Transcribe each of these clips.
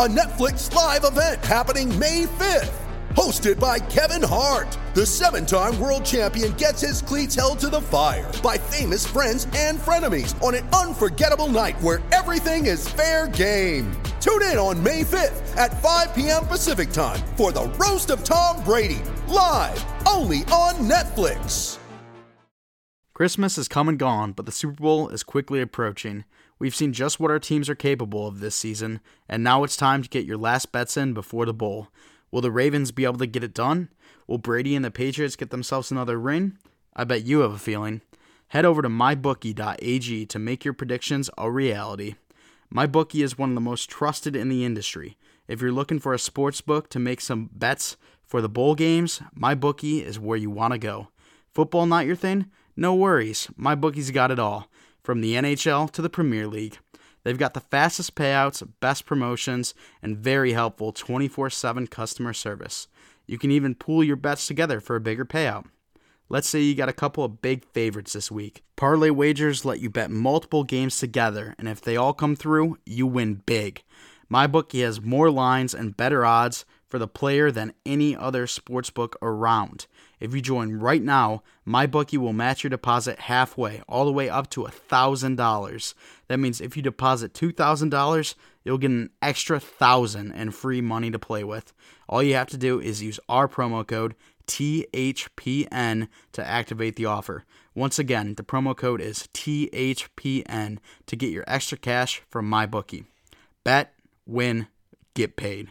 a Netflix live event happening May 5th. Hosted by Kevin Hart, the seven time world champion gets his cleats held to the fire by famous friends and frenemies on an unforgettable night where everything is fair game. Tune in on May 5th at 5 p.m. Pacific time for the Roast of Tom Brady, live only on Netflix. Christmas has come and gone, but the Super Bowl is quickly approaching. We've seen just what our teams are capable of this season, and now it's time to get your last bets in before the bowl. Will the Ravens be able to get it done? Will Brady and the Patriots get themselves another ring? I bet you have a feeling. Head over to mybookie.ag to make your predictions a reality. MyBookie is one of the most trusted in the industry. If you're looking for a sports book to make some bets for the bowl games, MyBookie is where you want to go. Football not your thing? No worries. MyBookie's got it all, from the NHL to the Premier League. They've got the fastest payouts, best promotions, and very helpful 24 7 customer service. You can even pool your bets together for a bigger payout. Let's say you got a couple of big favorites this week. Parlay wagers let you bet multiple games together, and if they all come through, you win big. MyBookie has more lines and better odds for the player than any other sportsbook around. If you join right now, MyBookie will match your deposit halfway, all the way up to $1,000. That means if you deposit $2,000, you'll get an extra 1000 and free money to play with. All you have to do is use our promo code THPN to activate the offer. Once again, the promo code is THPN to get your extra cash from MyBookie. Bet, win, get paid.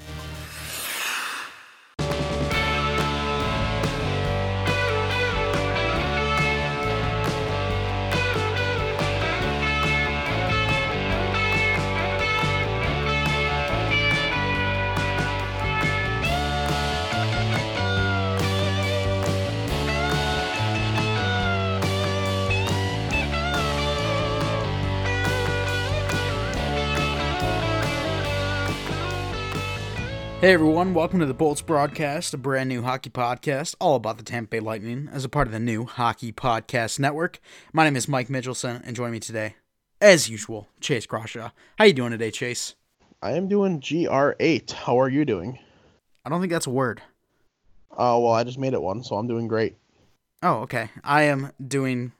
Hey everyone, welcome to the Bolts broadcast, a brand new hockey podcast all about the Tampa Bay Lightning as a part of the new Hockey Podcast Network. My name is Mike Mitchelson, and joining me today, as usual, Chase Crawshaw. How you doing today, Chase? I am doing GR8. How are you doing? I don't think that's a word. Oh, well, I just made it one, so I'm doing great. Oh, okay. I am doing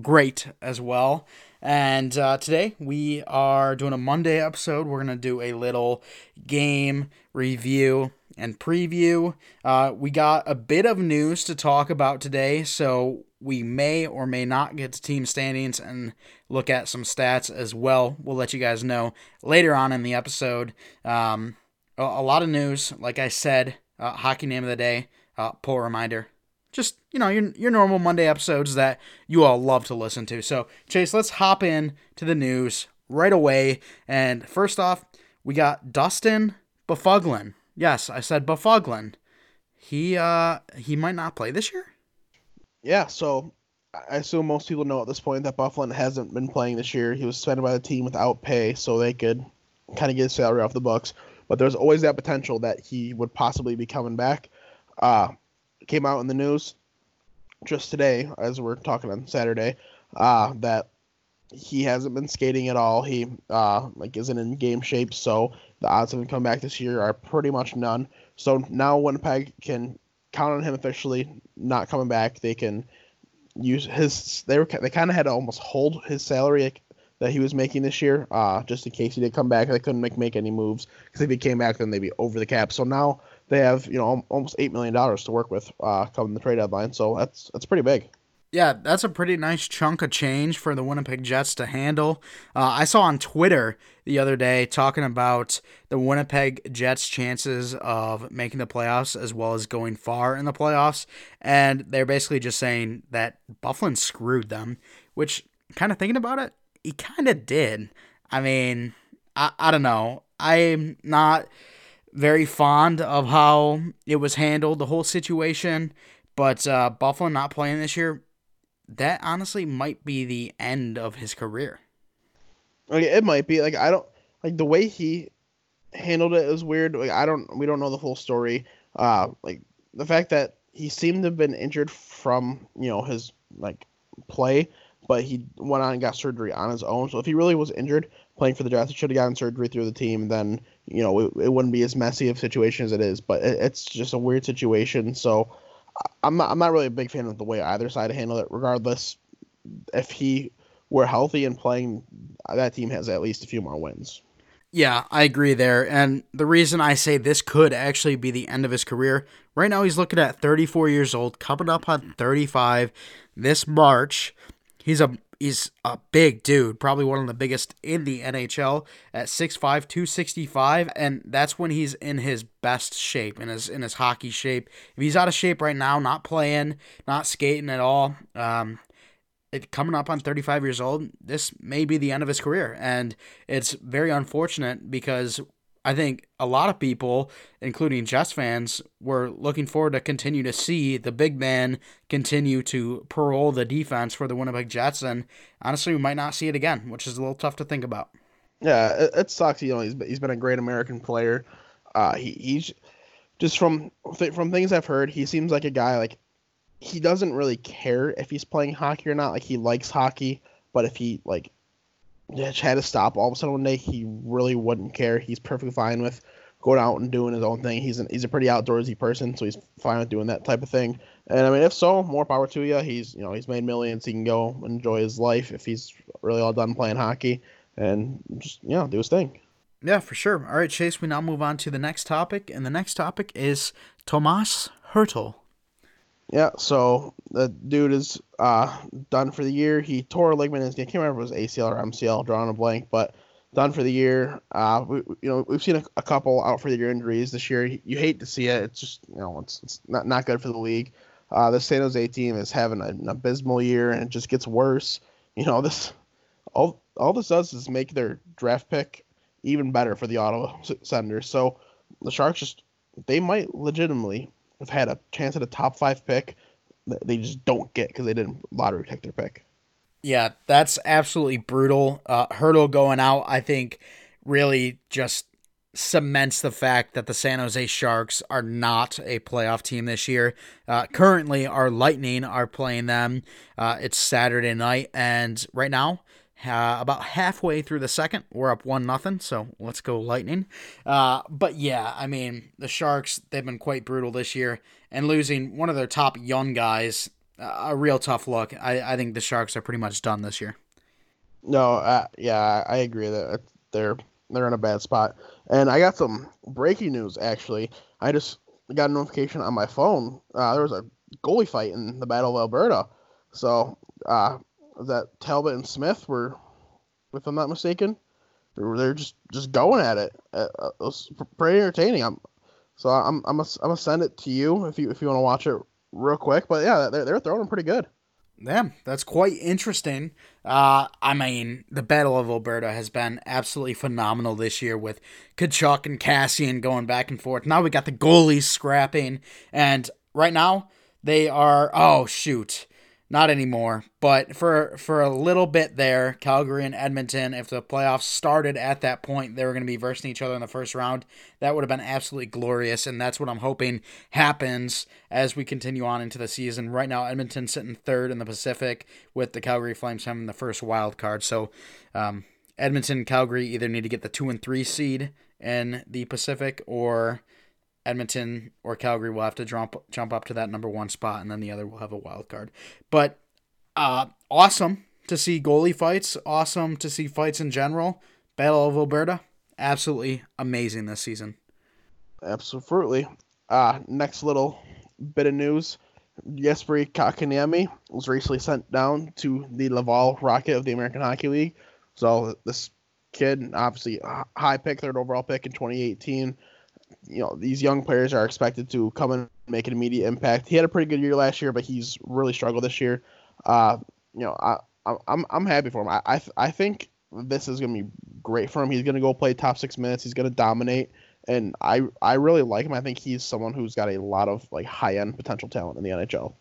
great as well. And uh, today we are doing a Monday episode. We're going to do a little game review and preview. Uh, we got a bit of news to talk about today, so we may or may not get to team standings and look at some stats as well. We'll let you guys know later on in the episode. Um, a, lot of news, like I said, uh, hockey name of the day, uh, reminder just you know your your normal Monday episodes that you all love to listen to. So Chase, let's hop in to the news right away. And first off, we got Dustin Byfuglien. Yes, I said Byfuglien. He uh he might not play this year. Yeah, so I assume most people know at this point that Byfuglien hasn't been playing this year. He was suspended by the team without pay, so they could kind of get his salary off the books. But there's always that potential that he would possibly be coming back. Uh, came out in the news just today, as we're talking on Saturday, uh, that he hasn't been skating at all. He uh, like isn't in game shape, so the odds of him coming back this year are pretty much none. So now Winnipeg can count on him officially not coming back. They can use his. They were they kind of had to almost hold his salary that he was making this year, uh, just in case he did come back. They couldn't make make any moves because if he came back, then they'd be over the cap. So now they have you know almost eight million dollars to work with uh, coming the trade deadline. So that's that's pretty big. Yeah, that's a pretty nice chunk of change for the Winnipeg Jets to handle. Uh, I saw on Twitter the other day talking about the Winnipeg Jets' chances of making the playoffs as well as going far in the playoffs, and they're basically just saying that Byfuglien screwed them, which, kind of thinking about it, he kind of did. I mean, I, I don't know. I'm not very fond of how it was handled, the whole situation. But uh, Byfuglien not playing this year, that honestly might be the end of his career. Like it might be. Like I don't like the way he handled it is weird. Like I don't we don't know the full story. Uh like the fact that he seemed to have been injured from, you know, his like play, but he went on and got surgery on his own. So if he really was injured playing for the Jets, he should have gotten surgery through the team. Then you know it, it wouldn't be as messy of situation as it is. But it, it's just a weird situation. So I'm not I'm not really a big fan of the way either side handled it. Regardless, if he were healthy and playing, that team has at least a few more wins. Yeah, I agree there. And the reason I say this could actually be the end of his career, right now he's looking at 34 years old, coming up on 35 this March. He's a he's a big dude, probably one of the biggest in the NHL at 6'5", 265, and that's when he's in his best shape, in his in his hockey shape. If he's out of shape right now, not playing, not skating at all, um, it, coming up on 35 years old, this may be the end of his career, and it's very unfortunate because I think a lot of people, including Jets fans, were looking forward to continue to see the big man continue to parole the defense for the Winnipeg Jets, and honestly, we might not see it again, which is a little tough to think about. Yeah, it, it sucks. You know, he's he's been a great American player. Uh, he, he's just from from things I've heard, he seems like a guy like he doesn't really care if he's playing hockey or not. Like he likes hockey, but if he like had to stop all of a sudden one day, he really wouldn't care. He's perfectly fine with going out and doing his own thing. He's an, he's a pretty outdoorsy person, so he's fine with doing that type of thing. And I mean, if so, more power to you. He's you know he's made millions. He can go enjoy his life if he's really all done playing hockey and just you know do his thing. Yeah, for sure. All right, Chase. We now move on to the next topic, and the next topic is Tomas Hertl. Yeah, so the dude is uh, done for the year. He tore a ligament in his knee. I can't remember if it was ACL or MCL, drawing a blank, but done for the year. Uh, we, you know, we've seen a, a, couple out for the year injuries this year. You hate to see it. It's just, you know, it's, it's not, not good for the league. Uh, the San Jose team is having an abysmal year, and it just gets worse. You know, this all all this does is make their draft pick even better for the Ottawa Senators. So the Sharks just they might legitimately have had a chance at a top five pick that they just don't get because they didn't lottery pick their pick. Yeah, that's absolutely brutal. Uh, Hertl going out, I think, really just cements the fact that the San Jose Sharks are not a playoff team this year. Uh, currently, our Lightning are playing them. Uh, it's Saturday night, and right now uh, about halfway through the second, we're up one nothing. So let's go Lightning. Uh, but yeah, I mean the Sharks they've been quite brutal this year, and losing one of their top young guys, uh, a real tough look. I, I think the Sharks are pretty much done this year. No, uh, yeah, I agree that they're they're in a bad spot. And I got some breaking news actually. I just got a notification on my phone. Uh, there was a goalie fight in the Battle of Alberta. So uh, that Talbot and Smith were, if I'm not mistaken, they're just just going at it. Uh, uh, it was pretty entertaining. I'm so I'm I'm gonna, I'm gonna send it to you if you if you want to watch it real quick. But yeah, they're they're throwing them pretty good. Yeah, that's quite interesting. Uh, I mean, the Battle of Alberta has been absolutely phenomenal this year with Tkachuk and Kassian going back and forth. Now we got the goalies scrapping, and right now they are. Oh shoot! Not anymore, but for for a little bit there, Calgary and Edmonton, if the playoffs started at that point, they were going to be versing each other in the first round. That would have been absolutely glorious, and that's what I'm hoping happens as we continue on into the season. Right now, Edmonton sitting third in the Pacific, with the Calgary Flames having the first wild card. So, um, Edmonton, and Calgary either need to get the two and three seed in the Pacific, or Edmonton or Calgary will have to jump jump up to that number one spot, and then the other will have a wild card. But uh, awesome to see goalie fights. Awesome to see fights in general. Battle of Alberta, absolutely amazing this season. Absolutely. Uh, next little bit of news. Jesperi Kotkaniemi was recently sent down to the Laval Rocket of the American Hockey League. So this kid, obviously high pick, third overall pick in 2018. You know, these young players are expected to come and make an immediate impact. He had a pretty good year last year, but he's really struggled this year. Uh, you know, I, I'm I'm happy for him. I I, I think this is gonna be great for him. He's gonna go play top six minutes. He's gonna dominate, and I I really like him. I think he's someone who's got a lot of like high end potential talent in the NHL.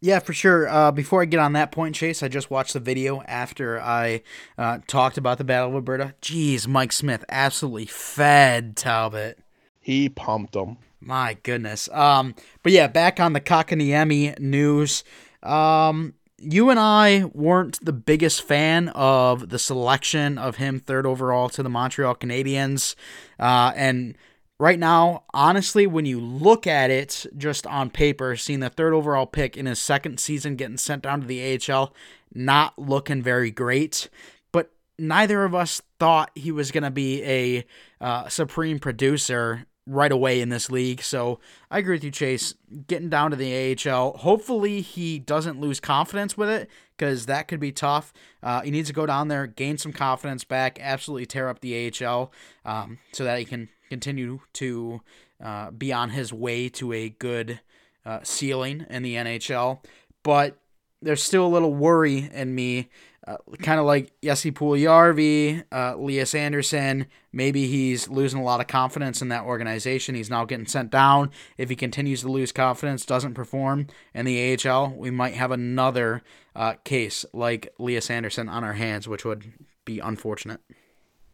Yeah, for sure. Uh, before I get on that point, Chase, I just watched the video after I uh, talked about the Battle of Alberta. Jeez, Mike Smith absolutely fed Talbot. He pumped him. My goodness. Um, but yeah, back on the Kotkaniemi news. Um, you and I weren't the biggest fan of the selection of him third overall to the Montreal Canadiens. Uh, and right now, honestly, when you look at it just on paper, seeing the third overall pick in his second season getting sent down to the AHL, not looking very great. But neither of us thought he was going to be a uh, supreme producer right away in this league. So I agree with you, Chase. Getting down to the AHL. Hopefully he doesn't lose confidence with it because that could be tough. Uh, he needs to go down there, gain some confidence back, absolutely tear up the AHL um, so that he can continue to uh, be on his way to a good uh, ceiling in the NHL. But there's still a little worry in me uh, kind of like Jesse Puljujarvi, uh, Lias Andersson. Maybe he's losing a lot of confidence in that organization. He's now getting sent down. If he continues to lose confidence, doesn't perform in the AHL, we might have another uh, case like Lias Andersson on our hands, which would be unfortunate.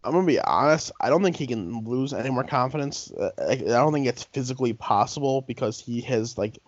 I'm gonna be honest. I don't think he can lose any more confidence. Uh, I don't think it's physically possible because he has like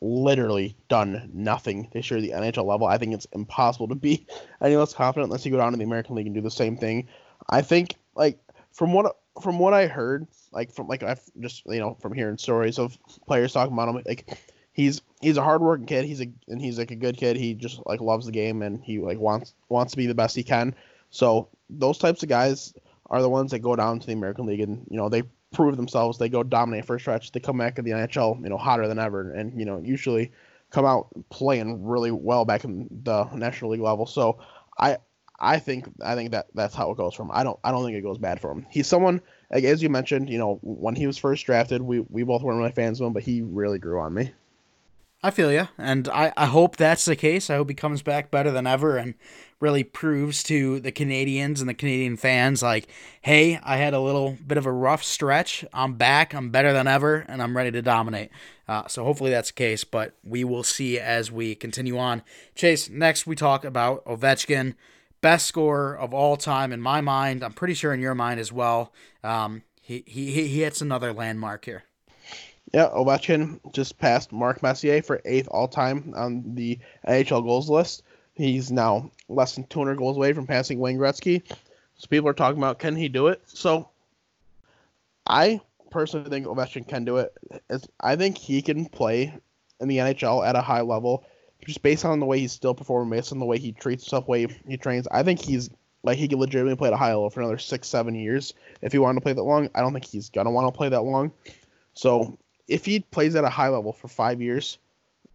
literally done nothing this year at the NHL level. I think it's impossible to be any less confident unless you go down to the American League and do the same thing. I think like from what from what I heard, like from like I've just you know from hearing stories of players talking about him, like he's he's a hardworking kid. He's a and he's like a good kid. He just like loves the game and he like wants wants to be the best he can. So those types of guys are the ones that go down to the American League and you know they prove themselves. They go dominate for a stretch. They come back in the NHL, you know, hotter than ever, and you know, usually come out playing really well back in the National League level. So I I think I think that that's how it goes for him. I don't I don't think it goes bad for him. He's someone like as you mentioned, you know, when he was first drafted, we we both weren't really fans of him, but he really grew on me. I feel you, and I, I hope that's the case. I hope he comes back better than ever and really proves to the Canadiens and the Canadian fans, like, hey, I had a little bit of a rough stretch. I'm back. I'm better than ever, and I'm ready to dominate. Uh, so hopefully that's the case, but we will see as we continue on. Chase, next we talk about Ovechkin, best scorer of all time in my mind. I'm pretty sure in your mind as well. Um, he, he, he hits another landmark here. Yeah, Ovechkin just passed Mark Messier for eighth all time on the NHL goals list. He's now less than 200 goals away from passing Wayne Gretzky. So people are talking about can he do it? So I personally think Ovechkin can do it. I think he can play in the NHL at a high level, just based on the way he's still performing, based on the way he treats himself, the way he trains. I think he's like he could legitimately play at a high level for another six, seven years if he wanted to play that long. I don't think he's gonna want to play that long. So if he plays at a high level for five years,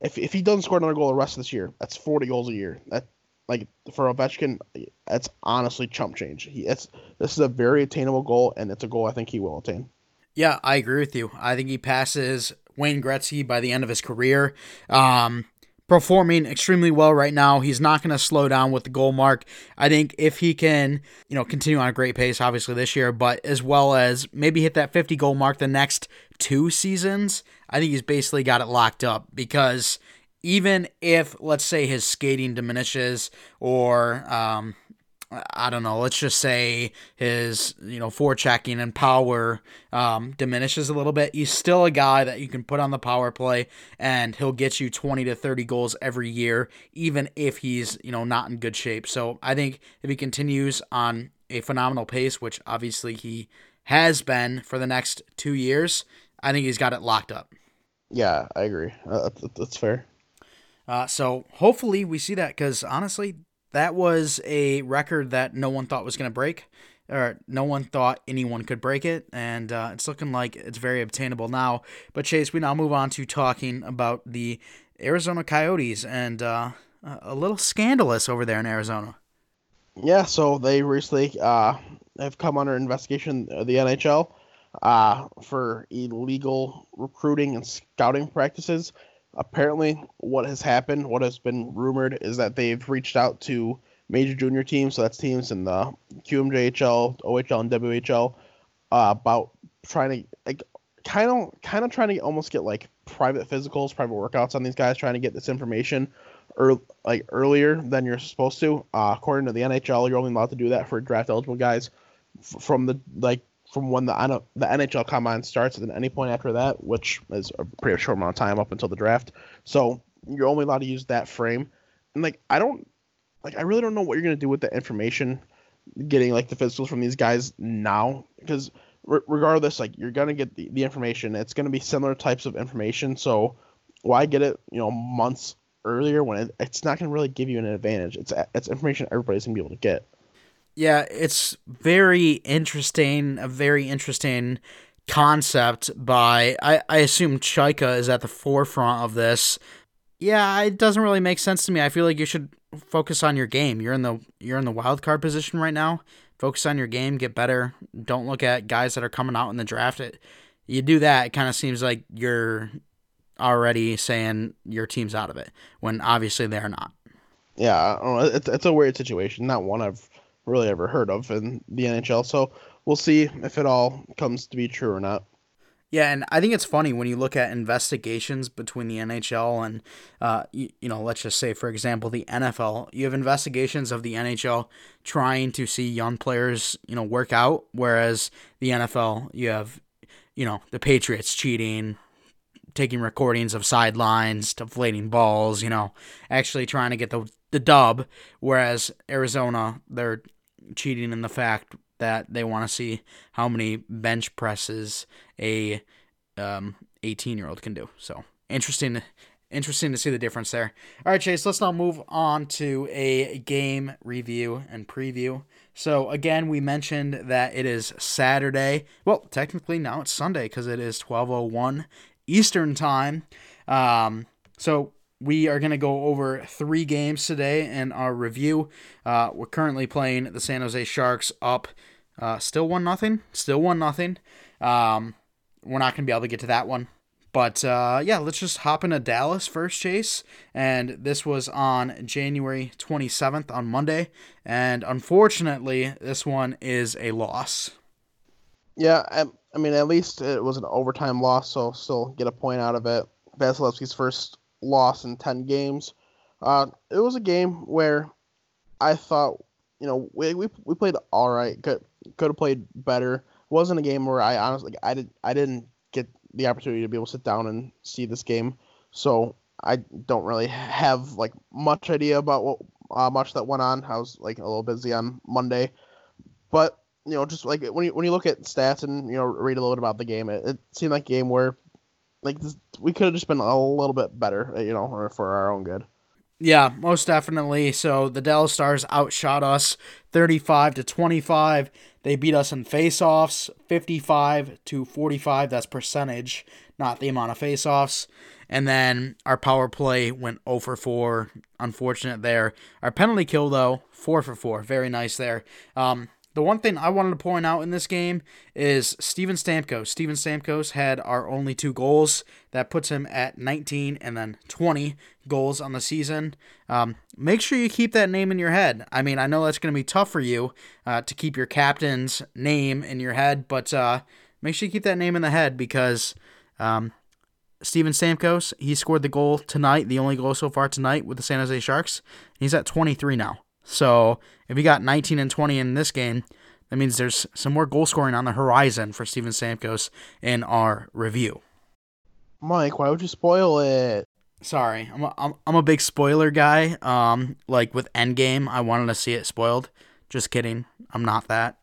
if if he doesn't score another goal the rest of this year, that's forty goals a year. That like for Ovechkin, that's honestly chump change. He it's this is a very attainable goal, and it's a goal I think he will attain. Yeah, I agree with you. I think he passes Wayne Gretzky by the end of his career. Um, performing extremely well right now. He's not going to slow down with the goal mark. I think if he can, you know, continue on a great pace, obviously this year, but as well as maybe hit that 50 goal mark the next two seasons, I think he's basically got it locked up because even if, let's say, his skating diminishes or, um, I don't know, let's just say his, you know, forechecking and power um, diminishes a little bit. He's still a guy that you can put on the power play and he'll get you 20 to 30 goals every year, even if he's, you know, not in good shape. So I think if he continues on a phenomenal pace, which obviously he has been for the next two years, I think he's got it locked up. Yeah, I agree. Uh, that's fair. Uh, so hopefully we see that because honestly, that was a record that no one thought was going to break, or no one thought anyone could break it, and uh, it's looking like it's very obtainable now. But Chase, we now move on to talking about the Arizona Coyotes and uh, a little scandalous over there in Arizona. Yeah, so they recently uh, have come under investigation the NHL uh, for illegal recruiting and scouting practices. Apparently, what has happened, what has been rumored, is that they've reached out to major junior teams, so that's teams in the QMJHL, OHL, and WHL, uh, about trying to like kind of kind of trying to almost get like private physicals, private workouts on these guys, trying to get this information or like earlier than you're supposed to. Uh, according to the NHL, you're only allowed to do that for draft eligible guys f- from the like from when the the NHL combine starts, and any point after that, which is a pretty short amount of time up until the draft. So you're only allowed to use that frame. And like I don't like I really don't know what you're gonna do with the information, getting like the physicals from these guys now because regardless, like you're gonna get the, the information. It's gonna be similar types of information. So why get it, you know, months earlier when it, it's not gonna really give you an advantage? It's it's information everybody's gonna be able to get. Yeah, it's very interesting. A very interesting concept by I, I assume Chayka is at the forefront of this. Yeah, it doesn't really make sense to me. I feel like you should focus on your game. You're in the you're in the wild card position right now focus on your game, get better. Don't look at guys that are coming out in the draft. It, you do that, it kind of seems like you're already saying your team's out of it when obviously they're not. Yeah, it's it's a weird situation. Not one I've really ever heard of in the NHL. So we'll see if it all comes to be true or not. Yeah, and I think it's funny when you look at investigations between the NHL and, uh, you, you, know, let's just say, for example, the NFL. You have investigations of the NHL trying to see young players, you know, work out, whereas the NFL, you have, you know, the Patriots cheating, taking recordings of sidelines, deflating balls, you know, actually trying to get the the dub, whereas Arizona, they're cheating in the fact that they want to see how many bench presses a um, 18 year old can do. So interesting, interesting to see the difference there. All right, Chase, let's now move on to a game review and preview. So again, we mentioned that it is Saturday. Well, technically now it's Sunday because it is 12:01 Eastern time. Um, so we are going to go over three games today in our review. Uh, we're currently playing the San Jose Sharks up uh, still one nothing. Still one nothing. Um, we're not gonna be able to get to that one. But uh, yeah, let's just hop into Dallas first, Chase. And this was on January 27th on Monday. And unfortunately, this one is a loss. Yeah, I, I mean, at least it was an overtime loss, so still get a point out of it. Vasilevskiy's first loss in 10 games. Uh, it was a game where I thought, you know, we, we, we played all right. Could could have played better. It wasn't a game where I honestly I did I didn't get the opportunity to be able to sit down and see this game, so I don't really have like much idea about what uh, much that went on. I was like a little busy on Monday, but you know, just like when you when you look at stats and you know read a little bit about the game, it, it seemed like a game where like this, we could have just been a little bit better, you know, for our own good. Yeah, most definitely. So the Dallas Stars outshot us 35 to 25. They beat us in faceoffs 55 to 45. That's percentage, not the amount of faceoffs. And then our power play went 0 for 4. Unfortunate there. Our penalty kill, though, 4 for 4. Very nice there. Um, the one thing I wanted to point out in this game is Steven Stamkos. Steven Stamkos had our only two goals. That puts him at 19 and then 20 goals on the season. Um, make sure you keep that name in your head. I mean, I know that's going to be tough for you uh, to keep your captain's name in your head, but uh, make sure you keep that name in the head because um, Steven Stamkos, he scored the goal tonight, the only goal so far tonight with the San Jose Sharks. He's at 23 now. So if he got 19 and 20 in this game, that means there's some more goal scoring on the horizon for Steven Stamkos in our review. Mike, why would you spoil it? Sorry, I'm a, I'm, I'm a big spoiler guy. Um, like with Endgame, I wanted to see it spoiled. Just kidding, I'm not that.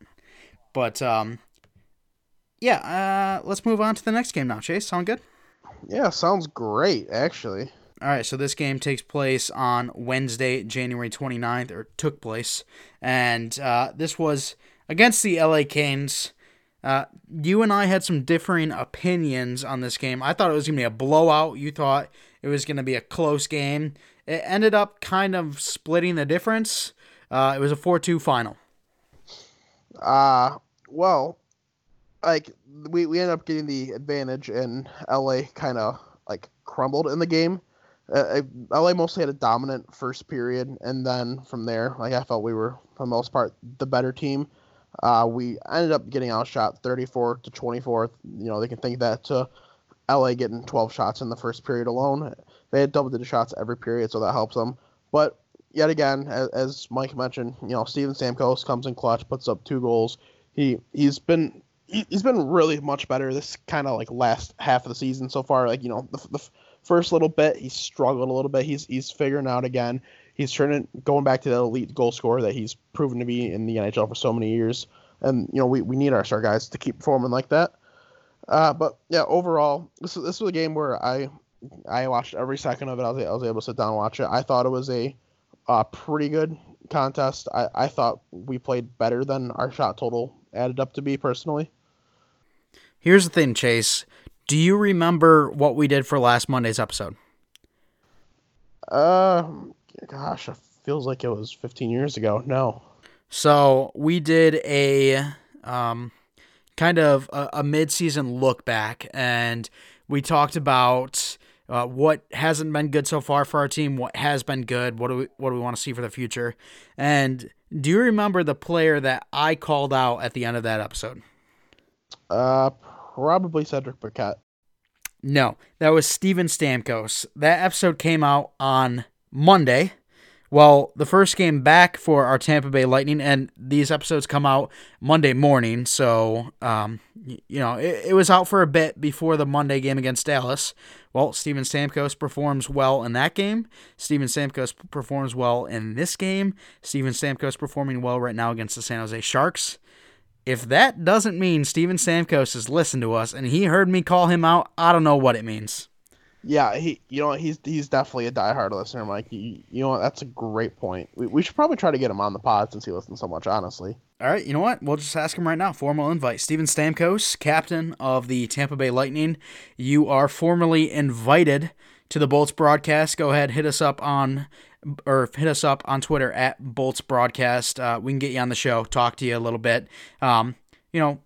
But um, yeah, uh, let's move on to the next game now. Chase, sound good? Yeah, sounds great, actually. All right, so this game takes place on Wednesday, January 29th, or took place. And uh, this was against the LA Kings. Uh, you and I had some differing opinions on this game. I thought it was going to be a blowout. You thought it was going to be a close game. It ended up kind of splitting the difference. Uh, it was a 4 2 final. Uh, well, like, we, we ended up getting the advantage, and LA kind of, like, crumbled in the game. Uh, LA mostly had a dominant first period, and then from there, like, I felt we were, for the most part, the better team. Uh, we ended up getting outshot 34 to 24. You know, they can think that to LA getting 12 shots in the first period alone. They had double digit shots every period, so that helps them. But yet again, as, as Mike mentioned, you know, Steven Stamkos comes in clutch, puts up two goals. He he's been he, has been really much better this kind of like last half of the season so far. Like you know, the, the first little bit he struggled a little bit. He's he's figuring out again he's turning going back to the elite goal scorer that he's proven to be in the NHL for so many years. And you know we, we need our star guys to keep performing like that. Uh, but yeah, overall, this this was a game where I I watched every second of it. I was, I was able to sit down and watch it. I thought it was a uh, pretty good contest. I, I thought we played better than our shot total added up to be personally. Here's the thing, Chase. Do you remember what we did for last Monday's episode? Uh, gosh, it feels like it was 15 years ago. No. So we did a um, kind of a, a mid-season look back, and we talked about uh, what hasn't been good so far for our team, what has been good, what do we what do we want to see for the future, and do you remember the player that I called out at the end of that episode? Uh, probably Cedric Paquette. No, that was Steven Stamkos. That episode came out on Monday. Well, the first game back for our Tampa Bay Lightning, and these episodes come out Monday morning, so um, you know it, it was out for a bit before the Monday game against Dallas. Well, Steven Stamkos performs well in that game. Steven Stamkos performs well in this game. Steven Stamkos performing well right now against the San Jose Sharks. If that doesn't mean Steven Stamkos has listened to us and he heard me call him out, I don't know what it means. Yeah, he, you know, he's he's definitely a diehard listener, Mike. You, you know, that's a great point. We, we should probably try to get him on the pod since he listens so much. Honestly. All right, you know what? We'll just ask him right now. Formal invite. Steven Stamkos, captain of the Tampa Bay Lightning. You are formally invited to the Bolts broadcast. Go ahead, hit us up on or hit us up on Twitter at Bolts Broadcast. Uh, we can get you on the show, talk to you a little bit. Um, you know,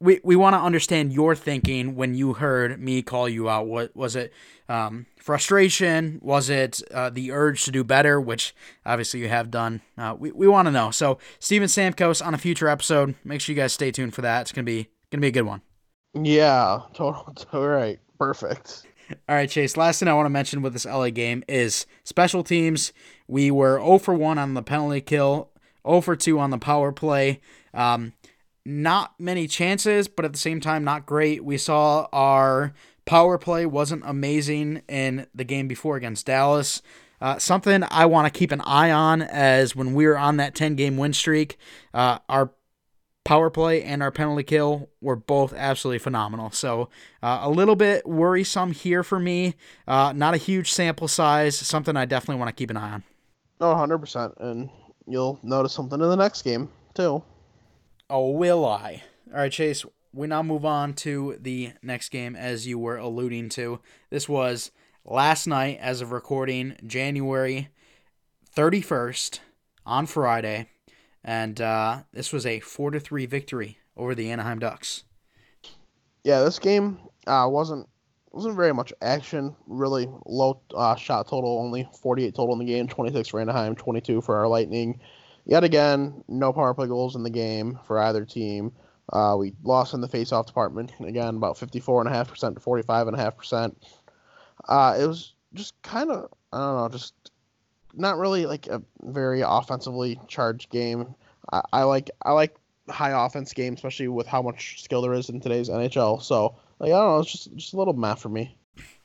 we, we want to understand your thinking when you heard me call you out. What was it? Um, frustration? Was it uh, the urge to do better, which obviously you have done? Uh, we we want to know. So Steven Stamkos on a future episode. Make sure you guys stay tuned for that. It's gonna be gonna be a good one. Yeah, total. All right, perfect. All right, Chase. Last thing I want to mention with this LA game is special teams. We were 0 for 1 on the penalty kill, 0 for 2 on the power play. Um, not many chances, but at the same time, not great. We saw our power play wasn't amazing in the game before against Dallas. Uh, something I want to keep an eye on as when we were on that 10 game win streak, uh, our power play and our penalty kill were both absolutely phenomenal. So uh, a little bit worrisome here for me. Uh, not a huge sample size, something I definitely want to keep an eye on. Oh, 100%. And you'll notice something in the next game, too. Oh, will I? All right, Chase. We now move on to the next game, as you were alluding to. This was last night, as of recording, January 31st on Friday, and uh, this was a four to three victory over the Anaheim Ducks. Yeah, this game uh, wasn't wasn't very much action. Really low uh, shot total, only 48 total in the game, 26 for Anaheim, 22 for our Lightning. Yet again, no power play goals in the game for either team. Uh, we lost in the face-off department again, about 54.5% to 45.5%. Uh, it was just kind of I don't know, just not really like a very offensively charged game. I, I like I like high offense games, especially with how much skill there is in today's NHL. So like I don't know, it's just just a little math for me.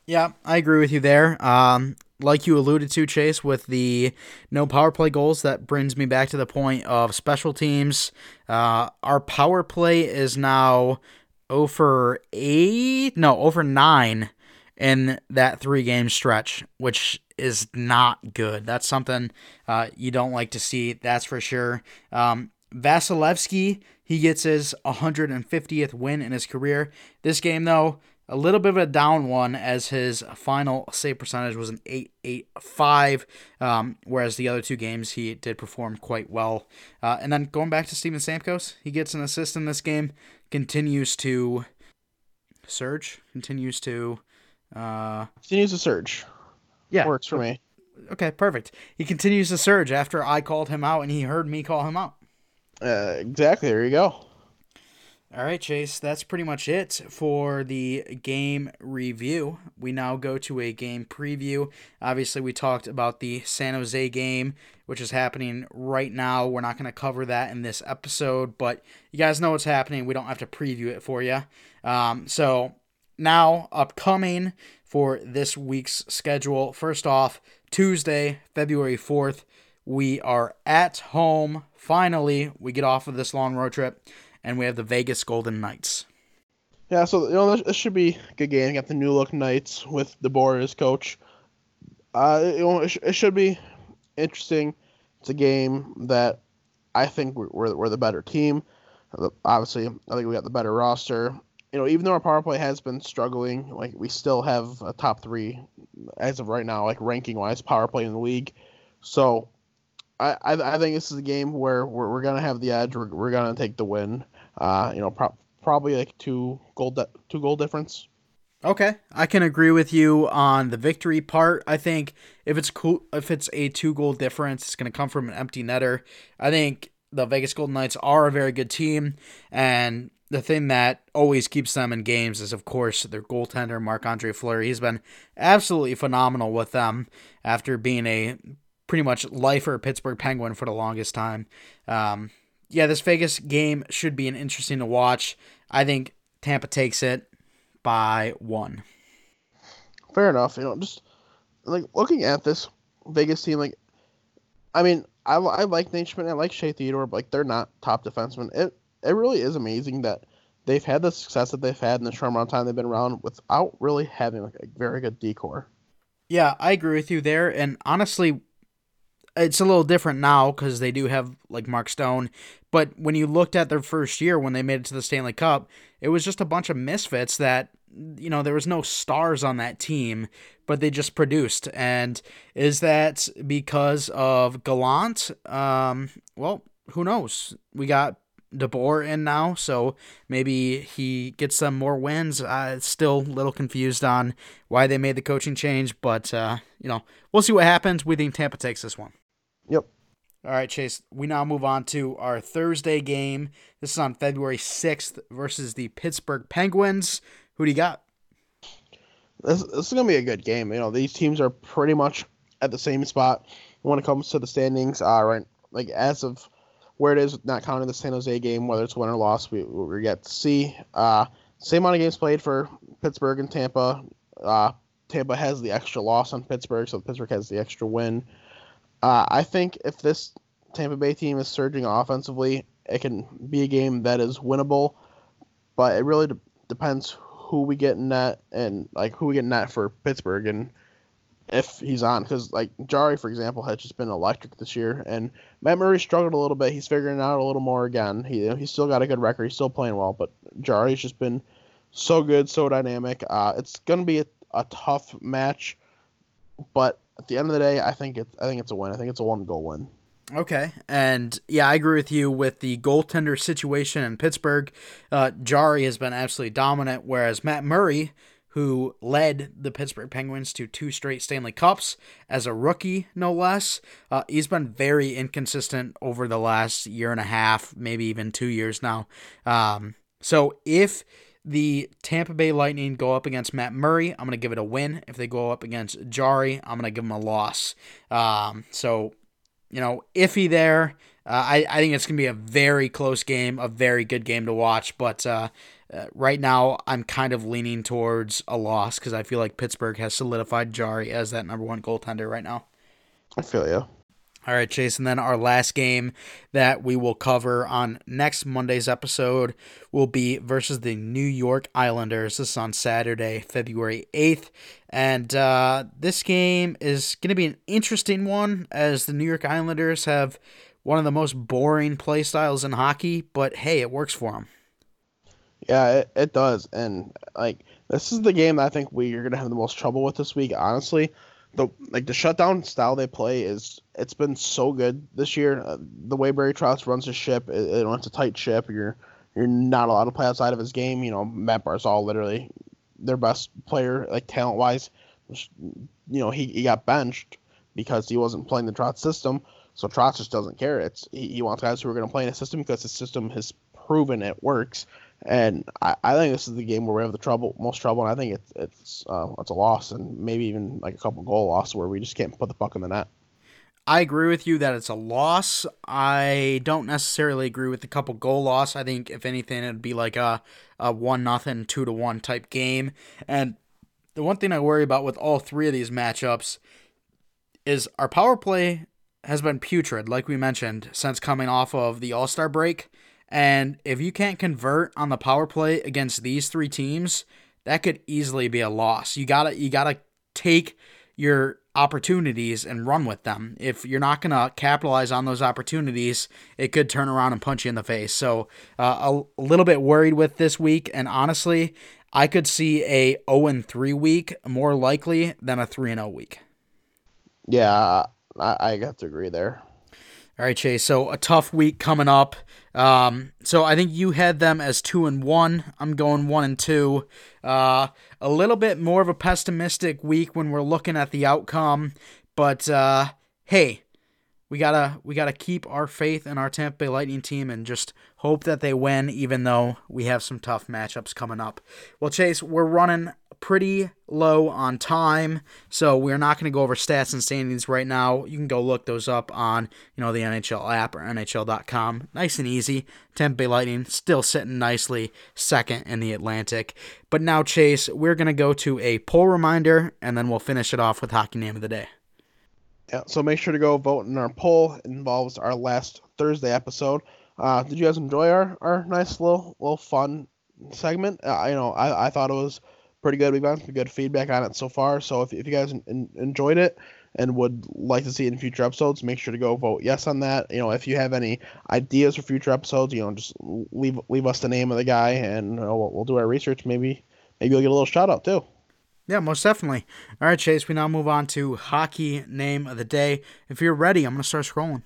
Yeah, I agree with you there. Um, like you alluded to, Chase, with the no power play goals, that brings me back to the point of special teams. Uh, our power play is now over eight, no, over nine in that three game stretch, which is not good. That's something uh, you don't like to see, that's for sure. Um, Vasilevskiy, he gets his 150th win in his career. This game, though, a little bit of a down one as his final save percentage was an 885, um, whereas the other two games he did perform quite well. Uh, and then going back to Steven Stamkos, he gets an assist in this game, continues to surge, continues to. Uh, continues to surge. Yeah. Works for me. Okay, perfect. He continues to surge after I called him out and he heard me call him out. Uh, exactly. There you go. All right, Chase, that's pretty much it for the game review. We now go to a game preview. Obviously, we talked about the San Jose game, which is happening right now. We're not going to cover that in this episode, but you guys know what's happening. We don't have to preview it for you. Um, so, now upcoming for this week's schedule. First off, Tuesday, February 4th, we are at home. Finally, we get off of this long road trip and we have the Vegas Golden Knights. Yeah, so you know this should be a good game. You got the new look Knights with the as coach. Uh, you know, it, sh- it, should be interesting. It's a game that I think we're, we're the better team. Obviously, I think we got the better roster. You know, even though our power play has been struggling, like we still have a top three as of right now, like ranking wise, power play in the league. So I, I, I think this is a game where we're, we're gonna have the edge. We're, we're gonna take the win. Uh, you know, pro- probably like two goal di- two goal difference. Okay, I can agree with you on the victory part. I think if it's cool, if it's a two goal difference, it's to come from an empty netter. I think the Vegas Golden Knights are a very good team, and the thing that always keeps them in games is, of course, their goaltender Marc Andre Fleury. He's been absolutely phenomenal with them after being a pretty much lifer Pittsburgh Penguin for the longest time. Um, yeah, this Vegas game should be an interesting to watch. I think Tampa takes it by one. Fair enough. You know, just like looking at this Vegas team, like, I mean, I, I like Schmidt, I like Shea Theodore, but like they're not top defensemen. It it really is amazing that they've had the success that they've had in the short amount of time they've been around without really having like a very good decor. Yeah, I agree with you there. And honestly, it's a little different now because they do have like Mark Stone. But when you looked at their first year when they made it to the Stanley Cup, it was just a bunch of misfits that you know there was no stars on that team, but they just produced. And is that because of Gallant? Um, well, who knows? We got DeBoer in now, so maybe he gets some more wins. Uh, still a little confused on why they made the coaching change, but uh, you know we'll see what happens. We think Tampa takes this one. Yep. All right, Chase. We now move on to our Thursday game. This is on February 6th versus the Pittsburgh Penguins. Who do you got? This, this is going to be a good game. You know, these teams are pretty much at the same spot when it comes to the standings. Uh, right, like as of where it is, not counting the San Jose game, whether it's win or loss, we, we get to see. Uh, same amount of games played for Pittsburgh and Tampa. Uh, Tampa has the extra loss on Pittsburgh, so Pittsburgh has the extra win. Uh, I think if this Tampa Bay team is surging offensively, it can be a game that is winnable, but it really de- depends who we get in that and like who we get in that for Pittsburgh and if he's on because like Jarry for example has just been electric this year and Matt Murray struggled a little bit. He's figuring out a little more again. He he's still got a good record. He's still playing well but Jarry's just been so good so dynamic. Uh, it's gonna be a, a tough match but at the end of the day I think it's I think it's a win. I think it's a one goal win. Okay, and yeah, I agree with you with the goaltender situation in Pittsburgh. Uh, Jarry has been absolutely dominant, whereas Matt Murray, who led the Pittsburgh Penguins to two straight Stanley Cups as a rookie, no less, uh, he's been very inconsistent over the last year and a half, maybe even two years now. Um, so if the Tampa Bay Lightning go up against Matt Murray, I'm going to give it a win. If they go up against Jarry, I'm going to give them a loss. Um, so you know, iffy there. Uh, I, I think it's going to be a very close game, a very good game to watch. But uh, uh, right now, I'm kind of leaning towards a loss because I feel like Pittsburgh has solidified Jarry as that number one goaltender right now. I feel you. All right, Chase. And then our last game that we will cover on next Monday's episode will be versus the New York Islanders. This is on Saturday, February 8th. And uh, this game is going to be an interesting one as the New York Islanders have one of the most boring play styles in hockey, but hey, it works for them. Yeah, it, it does. And like this is the game I think we are gonna have the most trouble with this week, honestly. The like the shutdown style they play is it's been so good this year. Uh, the way Barry Trotz runs his ship, it, it runs a tight ship. You're you're not allowed to play outside of his game. You know, Matt Barzal literally their best player, like talent wise. You know, he, he got benched because he wasn't playing the Trotz system. So Trotz just doesn't care. It's he, he wants guys who are going to play in a system because the system has proven it works. And I, I think this is the game where we have the trouble, most trouble. And I think it's it's uh, it's a loss and maybe even like a couple goal loss where we just can't put the puck in the net. I agree with you that it's a loss. I don't necessarily agree with the couple goal loss. I think if anything, it'd be like a a one nothing, two to one type game. And the one thing I worry about with all three of these matchups is our power play has been putrid, like we mentioned, since coming off of the All Star break. And if you can't convert on the power play against these three teams, that could easily be a loss. You gotta you gotta take your opportunities and run with them. If you're not gonna capitalize on those opportunities, it could turn around and punch you in the face. So uh, a, little bit worried with this week, and honestly, I could see a 0 and 3 week more likely than a 3 and 0 week. Yeah, I, I got to agree there. All right, Chase. So a tough week coming up. Um, so I think you had them as two and one. I'm going one and two. Uh, a little bit more of a pessimistic week when we're looking at the outcome, but uh, hey, we gotta we gotta keep our faith in our Tampa Bay Lightning team and just hope that they win, even though we have some tough matchups coming up. Well, Chase, we're running pretty low on time, so we're not going to go over stats and standings right now. You can go look those up on you know the NHL app or NHL.com. Nice and easy. Tampa Lightning still sitting nicely second in the Atlantic. But now, Chase, we're going to go to a poll reminder, and then we'll finish it off with hockey name of the day. Yeah, so make sure to go vote in our poll. It involves our last Thursday episode. Uh, did you guys enjoy our, our nice little little fun segment? Uh, you know, I, I thought it was pretty good. We've gotten some good feedback on it so far. So if, if you guys in, enjoyed it and would like to see it in future episodes, make sure to go vote yes on that. You know, if you have any ideas for future episodes, you know, just leave leave us the name of the guy, and you know, we'll, we'll do our research. Maybe maybe you'll get a little shout out too. Yeah, most definitely. All right, Chase, we now move on to hockey name of the day. If you're ready, I'm going to start scrolling.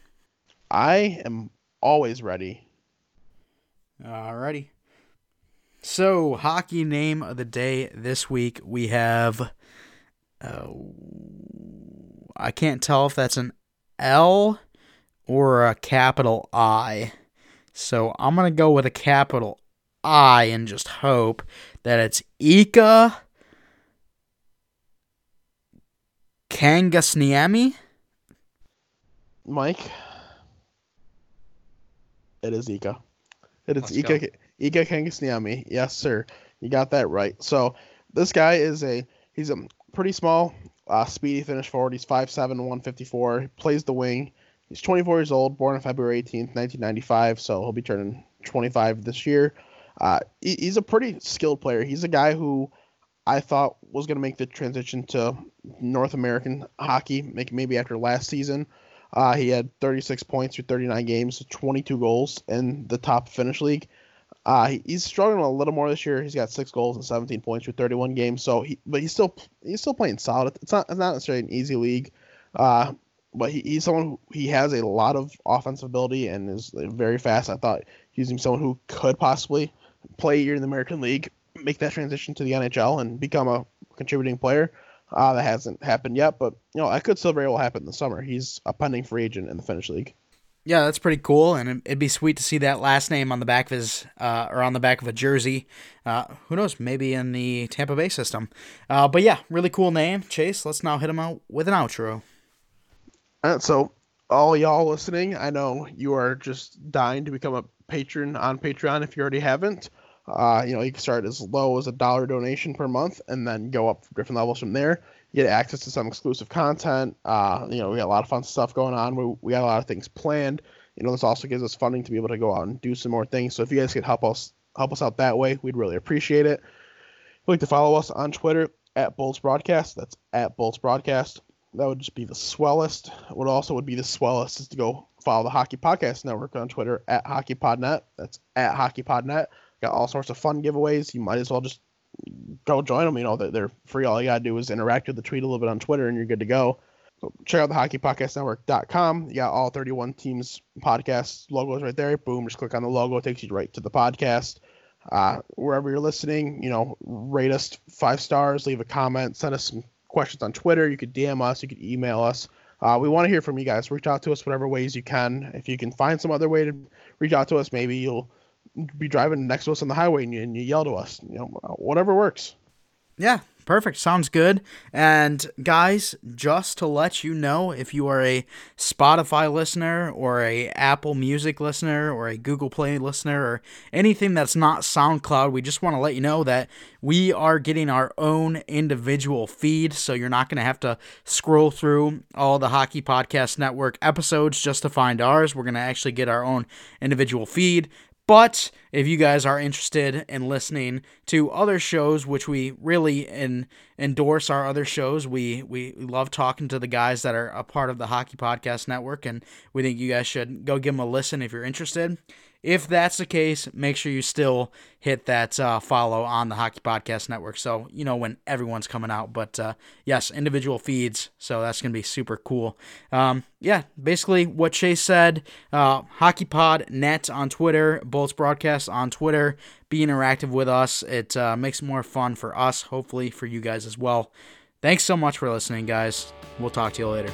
I am always ready. All righty. So, hockey name of the day this week, we have. Uh, I can't tell if that's an L or a capital I. So, I'm going to go with a capital I and just hope that it's Ika Kangasniemi. Mike, it is Ika. It is Ika. Go. Ika Kangasniemi. Yes, sir. You got that right. So this guy is a he's a pretty small, uh, speedy Finnish forward. He's 5'7", 154. He plays the wing. He's 24 years old, born on February 18th, 1995. So he'll be turning 25 this year. Uh, he, he's a pretty skilled player. He's a guy who I thought was going to make the transition to North American hockey, make, maybe after last season. Uh, he had 36 points through 39 games, 22 goals in the top Finnish league. Uh, he, he's struggling a little more this year. He's got six goals and 17 points for 31 games. So, he, but he's still he's still playing solid. It's not it's not necessarily an easy league, uh, but he, he's someone who he has a lot of offensive ability and is very fast. I thought using someone who could possibly play here in the American League, make that transition to the NHL and become a contributing player. Uh, that hasn't happened yet, but you know that could still very well happen in the summer. He's a pending free agent in the Finnish league. Yeah, that's pretty cool, and it'd be sweet to see that last name on the back of his uh, or on the back of a jersey. Uh, who knows? Maybe in the Tampa Bay system. Uh, but yeah, really cool name, Chase. Let's now hit him out with an outro. Uh, so, all y'all listening, I know you are just dying to become a patron on Patreon if you already haven't. Uh, you know, you can start as low as a dollar donation per month, and then go up different levels from there get access to some exclusive content. Uh, you know, we got a lot of fun stuff going on. We, we got a lot of things planned. You know, this also gives us funding to be able to go out and do some more things. So if you guys could help us help us out that way, we'd really appreciate it. If you'd like to follow us on Twitter at Bolts Broadcast, that's at Bolts Broadcast. That would just be the swellest. What also would be the swellest is to go follow the Hockey Podcast Network on Twitter at HockeyPodNet. That's at HockeyPodNet. Got all sorts of fun giveaways. You might as well just go join them. You know, they're, free. All you got to do is interact with the tweet a little bit on Twitter and you're good to go. So check out the hockeypodcastnetwork.com. You got all 31 teams podcast logos right there. Boom, just click on the logo. It takes you right to the podcast. Uh, wherever you're listening, you know, rate us five stars, leave a comment, send us some questions on Twitter. You could DM us, you could email us. Uh, we want to hear from you guys. Reach out to us whatever ways you can. If you can find some other way to reach out to us, maybe you'll be driving next to us on the highway and you, and you yell to us. You know, whatever works. Yeah, Perfect. Sounds good. And guys, just to let you know, if you are a Spotify listener or a Apple Music listener or a Google Play listener or anything that's not SoundCloud, we just want to let you know that we are getting our own individual feed. So you're not going to have to scroll through all the Hockey Podcast Network episodes just to find ours. We're going to actually get our own individual feed. But if you guys are interested in listening to other shows, which we really in, endorse our other shows, we, we love talking to the guys that are a part of the Hockey Podcast Network, and we think you guys should go give them a listen if you're interested. If that's the case, make sure you still hit that uh, follow on the Hockey Podcast Network so you know when everyone's coming out. But uh, yes, individual feeds, so that's to be super cool. Um, yeah, basically what Chase said uh, HockeyPod Net on Twitter, Bolts Broadcast on Twitter. Be interactive with us. It uh, makes it more fun for us, hopefully for you guys as well. Thanks so much for listening, guys. We'll talk to you later.